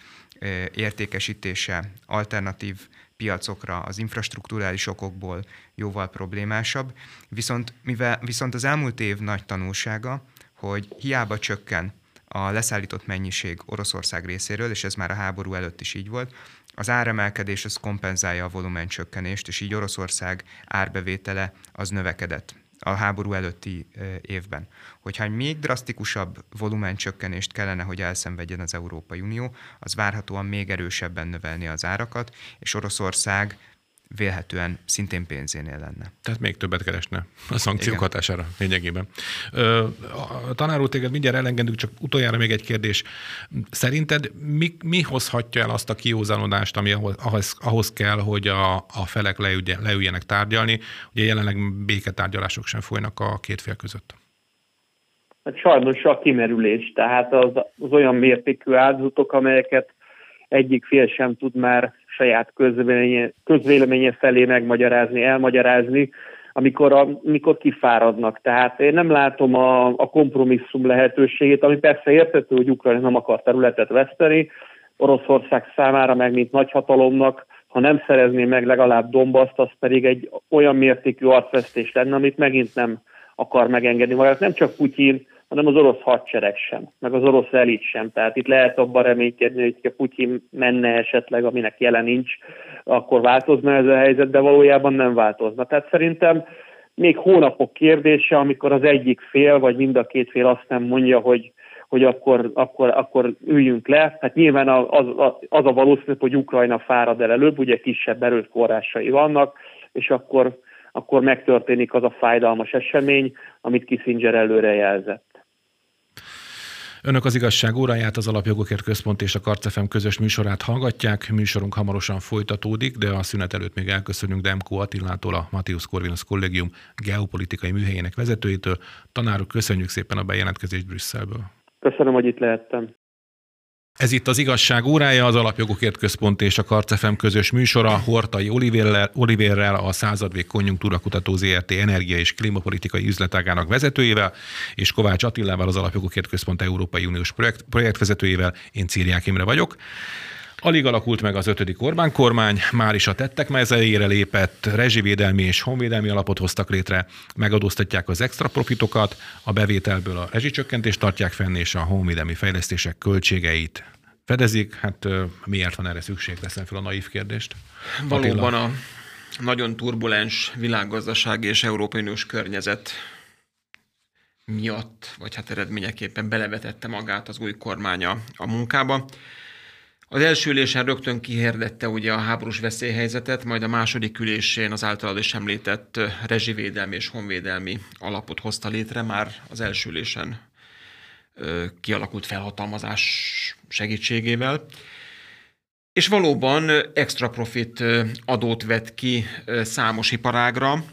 értékesítése alternatív piacokra az infrastruktúrális okokból jóval problémásabb. Viszont, mivel, viszont az elmúlt év nagy tanulsága, hogy hiába csökken a leszállított mennyiség Oroszország részéről, és ez már a háború előtt is így volt, az áremelkedés az kompenzálja a volumen csökkenést, és így Oroszország árbevétele az növekedett a háború előtti évben. Hogyha még drasztikusabb volumen csökkenést kellene, hogy elszenvedjen az Európai Unió, az várhatóan még erősebben növelni az árakat, és Oroszország vélhetően szintén pénzénél lenne. Tehát még többet keresne a szankciók Igen. hatására lényegében. Ö, a tanár úr, téged mindjárt elengedünk, csak utoljára még egy kérdés. Szerinted mi, mi hozhatja el azt a kiózanodást, ami ahhoz, ahhoz kell, hogy a, a felek leülje, leüljenek tárgyalni? Ugye jelenleg béketárgyalások sem folynak a két fél között. Hát sajnos a kimerülés, tehát az, az olyan mértékű áldozatok, amelyeket egyik fél sem tud már saját közvéleménye, közvéleménye felé megmagyarázni, elmagyarázni, amikor, a, amikor kifáradnak. Tehát én nem látom a, a kompromisszum lehetőségét, ami persze értető, hogy Ukrajna nem akar területet veszteni, Oroszország számára meg, mint nagyhatalomnak, ha nem szerezné meg legalább Dombaszt, az pedig egy olyan mértékű arcvesztés lenne, amit megint nem akar megengedni magát. Nem csak Putyin, hanem az orosz hadsereg sem, meg az orosz elit sem. Tehát itt lehet abban reménykedni, hogy ha Putyin menne esetleg, aminek jelen nincs, akkor változna ez a helyzet, de valójában nem változna. Tehát szerintem még hónapok kérdése, amikor az egyik fél, vagy mind a két fél azt nem mondja, hogy hogy akkor, akkor, akkor üljünk le. Hát nyilván az, az a valószínű, hogy Ukrajna fárad el előbb, ugye kisebb erőforrásai vannak, és akkor, akkor megtörténik az a fájdalmas esemény, amit Kissinger előre jelzett. Önök az igazság óráját, az Alapjogokért Központ és a Karcefem közös műsorát hallgatják. Műsorunk hamarosan folytatódik, de a szünet előtt még elköszönünk Demko Attilától, a Matthius Corvinus Kollégium geopolitikai műhelyének vezetőjétől. Tanárok, köszönjük szépen a bejelentkezést Brüsszelből. Köszönöm, hogy itt lehettem. Ez itt az igazság órája, az Alapjogokért Központ és a Karcefem közös műsora Hortai Olivérrel, Olivérrel a századvég konjunktúra kutató ZRT energia és klímapolitikai üzletágának vezetőjével, és Kovács Attilával az Alapjogokért Központ Európai Uniós projekt, projektvezetőjével. Én Círiák Imre vagyok. Alig alakult meg az ötödik Orbán kormány, már is a tettek mezeire lépett, rezsivédelmi és honvédelmi alapot hoztak létre, megadóztatják az extra profitokat, a bevételből a rezsicsökkentést tartják fenn, és a honvédelmi fejlesztések költségeit fedezik. Hát miért van erre szükség? Teszem fel a naív kérdést. Valóban a nagyon turbulens világgazdasági és Európai Uniós környezet miatt, vagy hát eredményeképpen belevetette magát az új kormánya a munkába. Az első ülésen rögtön kihirdette ugye a háborús veszélyhelyzetet, majd a második ülésén az általad is említett rezsivédelmi és honvédelmi alapot hozta létre, már az első ülésen kialakult felhatalmazás segítségével. És valóban extra profit adót vett ki számos iparágra,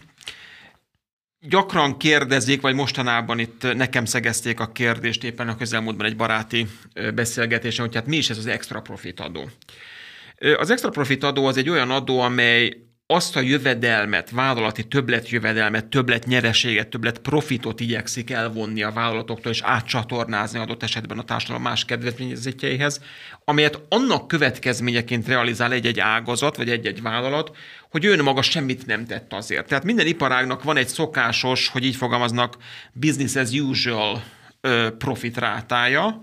gyakran kérdezik, vagy mostanában itt nekem szegezték a kérdést éppen a közelmúltban egy baráti beszélgetésen, hogy hát mi is ez az extra profit adó. Az extra profit adó az egy olyan adó, amely azt a jövedelmet, vállalati többletjövedelmet, többlet nyereséget, többlet profitot igyekszik elvonni a vállalatoktól, és átcsatornázni adott esetben a társadalom más kedvezményezetjeihez, amelyet annak következményeként realizál egy-egy ágazat, vagy egy-egy vállalat, hogy ő maga semmit nem tett azért. Tehát minden iparágnak van egy szokásos, hogy így fogalmaznak, business as usual profit rátája,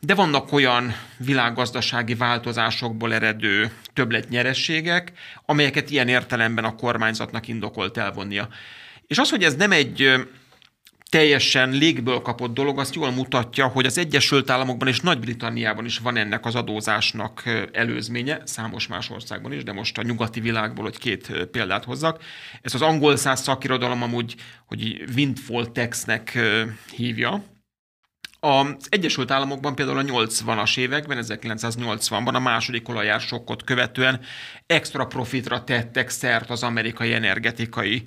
de vannak olyan világgazdasági változásokból eredő többletnyerességek, amelyeket ilyen értelemben a kormányzatnak indokolt elvonnia. És az, hogy ez nem egy teljesen légből kapott dolog, azt jól mutatja, hogy az Egyesült Államokban és Nagy-Britanniában is van ennek az adózásnak előzménye, számos más országban is, de most a nyugati világból, hogy két példát hozzak. Ez az angol száz szakirodalom amúgy, hogy windfall taxnek hívja, az Egyesült Államokban például a 80-as években, 1980-ban a második olajár sokkot követően extra profitra tettek szert az amerikai energetikai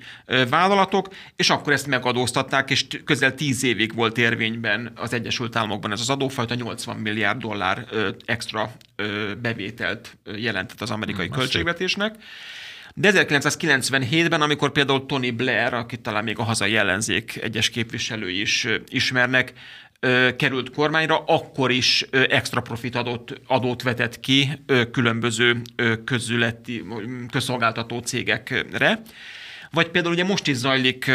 vállalatok, és akkor ezt megadóztatták, és közel 10 évig volt érvényben az Egyesült Államokban ez az adófajta, 80 milliárd dollár extra bevételt jelentett az amerikai hmm, költségvetésnek. De 1997-ben, amikor például Tony Blair, akit talán még a hazai ellenzék egyes képviselői is ismernek, került kormányra, akkor is extra profit adót, adót vetett ki különböző közületi, közszolgáltató cégekre. Vagy például ugye most is zajlik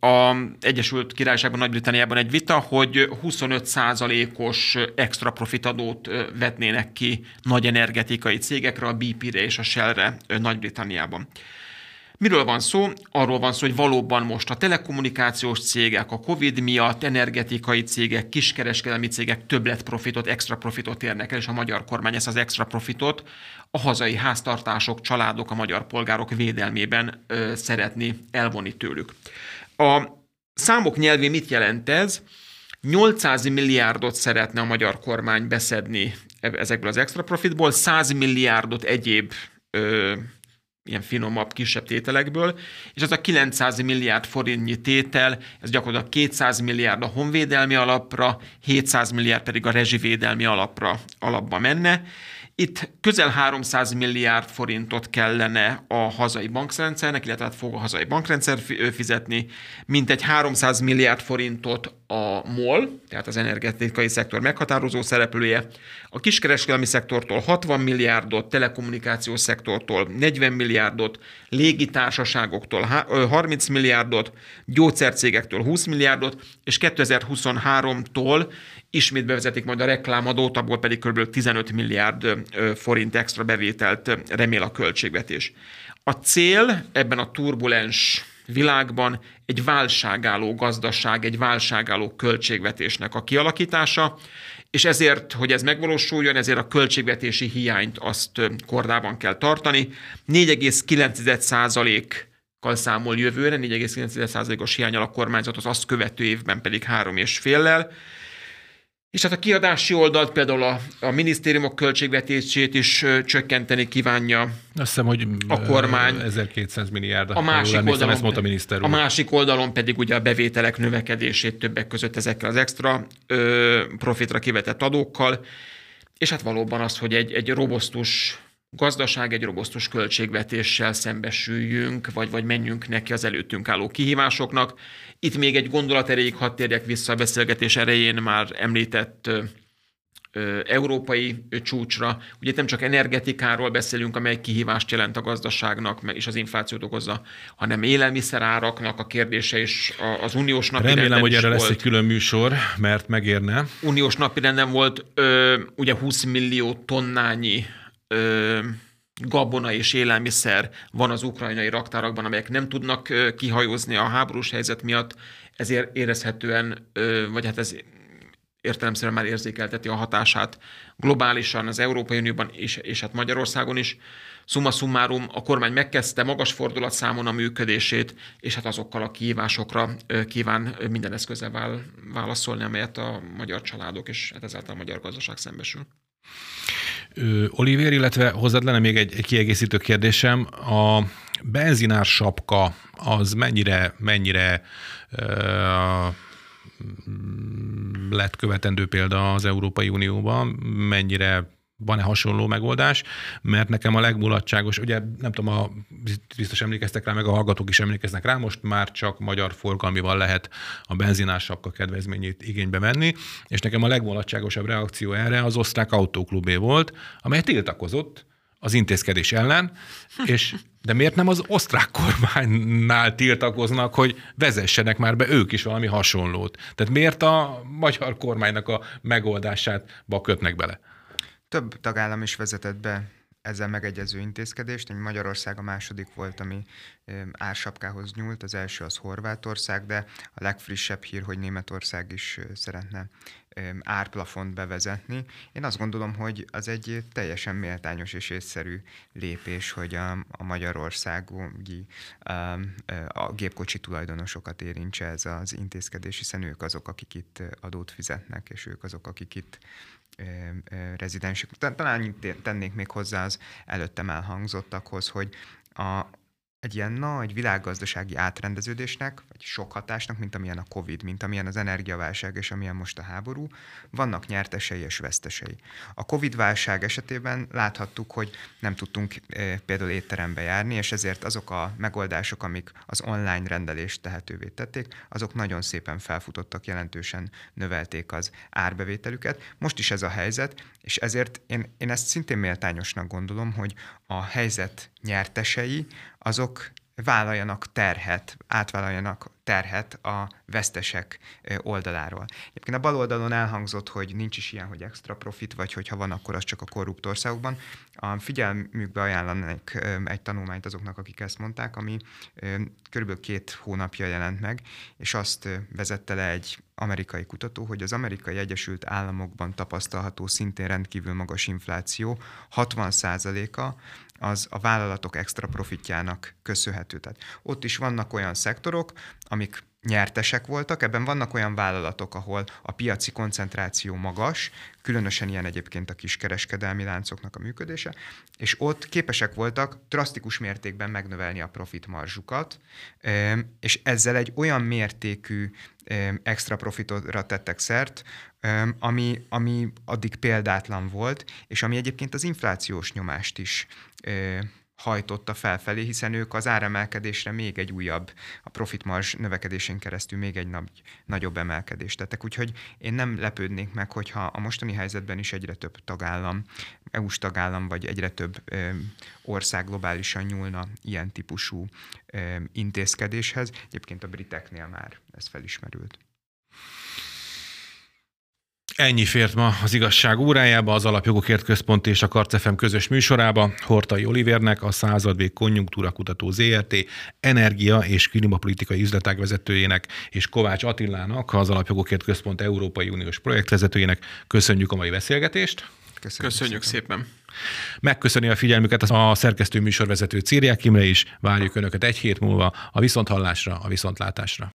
a Egyesült Királyságban, Nagy-Britanniában egy vita, hogy 25%-os extra profit adót vetnének ki nagy energetikai cégekre, a BP-re és a Shell-re Nagy-Britanniában. Miről van szó? Arról van szó, hogy valóban most a telekommunikációs cégek, a COVID miatt energetikai cégek, kiskereskedelmi cégek többlet profitot, extra profitot érnek el, és a magyar kormány ezt az extra profitot a hazai háztartások, családok, a magyar polgárok védelmében ö, szeretné elvonni tőlük. A számok nyelvé mit jelent ez? 800 milliárdot szeretne a magyar kormány beszedni ezekből az extra profitból, 100 milliárdot egyéb ö, ilyen finomabb, kisebb tételekből, és az a 900 milliárd forintnyi tétel, ez gyakorlatilag 200 milliárd a honvédelmi alapra, 700 milliárd pedig a rezsivédelmi alapra alapba menne. Itt közel 300 milliárd forintot kellene a hazai bankrendszernek, illetve hát fog a hazai bankrendszer fizetni, mintegy 300 milliárd forintot a MOL, tehát az energetikai szektor meghatározó szereplője, a kiskereskedelmi szektortól 60 milliárdot, telekommunikációs szektortól 40 milliárdot, légitársaságoktól 30 milliárdot, gyógyszercégektől 20 milliárdot, és 2023-tól ismét bevezetik majd a reklámadót, abból pedig kb. 15 milliárd forint extra bevételt remél a költségvetés. A cél ebben a turbulens világban egy válságálló gazdaság, egy válságálló költségvetésnek a kialakítása, és ezért, hogy ez megvalósuljon, ezért a költségvetési hiányt azt kordában kell tartani. 4,9 kal számol jövőre, 4,9%-os hiányal a kormányzat az azt követő évben pedig 3,5-lel. És hát a kiadási oldalt például a, a minisztériumok költségvetését is ö, csökkenteni kívánja Azt hiszem, hogy A kormány- 1200 milliárd. a másik, oldalon, ezt mondta a miniszter a másik oldalon pedig ugye a bevételek növekedését többek között ezekkel az extra ö, profitra kivetett adókkal, és hát valóban az, hogy egy, egy robosztus gazdaság, egy robosztus költségvetéssel szembesüljünk, vagy, vagy menjünk neki az előttünk álló kihívásoknak. Itt még egy gondolat erejéig hadd térjek vissza a beszélgetés erején már említett európai csúcsra. Ugye nem csak energetikáról beszélünk, amely kihívást jelent a gazdaságnak, is az inflációt okozza, hanem élelmiszeráraknak a kérdése is az uniós napi Remélem, hogy erre lesz volt egy külön műsor, mert megérne. uniós napirenden volt ö, ugye 20 millió tonnányi ö, gabona és élelmiszer van az ukrajnai raktárakban, amelyek nem tudnak kihajózni a háborús helyzet miatt, ezért érezhetően, vagy hát ez értelemszerűen már érzékelteti a hatását globálisan az Európai Unióban és, és hát Magyarországon is. Summa summarum, a kormány megkezdte magas fordulatszámon a működését, és hát azokkal a kihívásokra kíván minden eszközzel vál, válaszolni, amelyet a magyar családok és hát ezáltal a magyar gazdaság szembesül. Ö, Olivér, illetve hozzád lenne még egy, egy kiegészítő kérdésem. A benzinár sapka az mennyire, mennyire ö, lett követendő példa az Európai Unióban, mennyire van-e hasonló megoldás, mert nekem a legmulatságos, ugye nem tudom, a, biztos emlékeztek rá, meg a hallgatók is emlékeznek rá, most már csak magyar forgalmival lehet a benzinás sapka kedvezményét igénybe venni, és nekem a legmulatságosabb reakció erre az osztrák autóklubé volt, amely tiltakozott az intézkedés ellen, és de miért nem az osztrák kormánynál tiltakoznak, hogy vezessenek már be ők is valami hasonlót? Tehát miért a magyar kormánynak a megoldását kötnek bele? Több tagállam is vezetett be ezzel megegyező intézkedést. Magyarország a második volt, ami ársapkához nyúlt, az első az Horvátország, de a legfrissebb hír, hogy Németország is szeretne árplafont bevezetni. Én azt gondolom, hogy az egy teljesen méltányos és észszerű lépés, hogy a, a magyarországi ö, a gépkocsi tulajdonosokat érintse ez az intézkedés, hiszen ők azok, akik itt adót fizetnek, és ők azok, akik itt rezidensek. Ta- Talán itt tennék még hozzá az előttem elhangzottakhoz, hogy a, egy ilyen nagy világgazdasági átrendeződésnek, vagy sok hatásnak, mint amilyen a Covid, mint amilyen az energiaválság, és amilyen most a háború, vannak nyertesei és vesztesei. A Covid-válság esetében láthattuk, hogy nem tudtunk e, például étterembe járni, és ezért azok a megoldások, amik az online rendelést tehetővé tették, azok nagyon szépen felfutottak, jelentősen növelték az árbevételüket. Most is ez a helyzet, és ezért én, én ezt szintén méltányosnak gondolom, hogy a helyzet nyertesei, azok vállaljanak terhet, átvállaljanak terhet a vesztesek oldaláról. Egyébként a bal oldalon elhangzott, hogy nincs is ilyen, hogy extra profit, vagy hogyha van, akkor az csak a korrupt országokban. A figyelmükbe ajánlanék egy tanulmányt azoknak, akik ezt mondták, ami körülbelül két hónapja jelent meg, és azt vezette le egy amerikai kutató, hogy az amerikai Egyesült Államokban tapasztalható szintén rendkívül magas infláció 60%-a az a vállalatok extra profitjának köszönhető. Tehát ott is vannak olyan szektorok, amik nyertesek voltak, ebben vannak olyan vállalatok, ahol a piaci koncentráció magas, különösen ilyen egyébként a kiskereskedelmi láncoknak a működése, és ott képesek voltak drasztikus mértékben megnövelni a profit marzsukat, és ezzel egy olyan mértékű extra profitra tettek szert, ami, ami addig példátlan volt, és ami egyébként az inflációs nyomást is hajtotta felfelé, hiszen ők az áremelkedésre még egy újabb, a profit marzs növekedésén keresztül még egy nagy, nagyobb emelkedést tettek. Úgyhogy én nem lepődnék meg, hogyha a mostani helyzetben is egyre több tagállam, EU-s tagállam, vagy egyre több ö, ország globálisan nyúlna ilyen típusú ö, intézkedéshez. Egyébként a briteknél már ez felismerült. Ennyi fért ma az igazság órájába, az Alapjogokért Központ és a Karcefem közös műsorába. Hortai Olivernek, a századvég konjunktúra kutató ZRT, energia és klímapolitikai üzletág vezetőjének és Kovács Attilának, az Alapjogokért Központ Európai Uniós projektvezetőjének köszönjük a mai beszélgetést. Köszönjük, Köszönjük szépen. Megköszöni a figyelmüket a szerkesztő műsorvezető Círiák Imre is. Várjuk Önöket egy hét múlva a viszonthallásra, a viszontlátásra.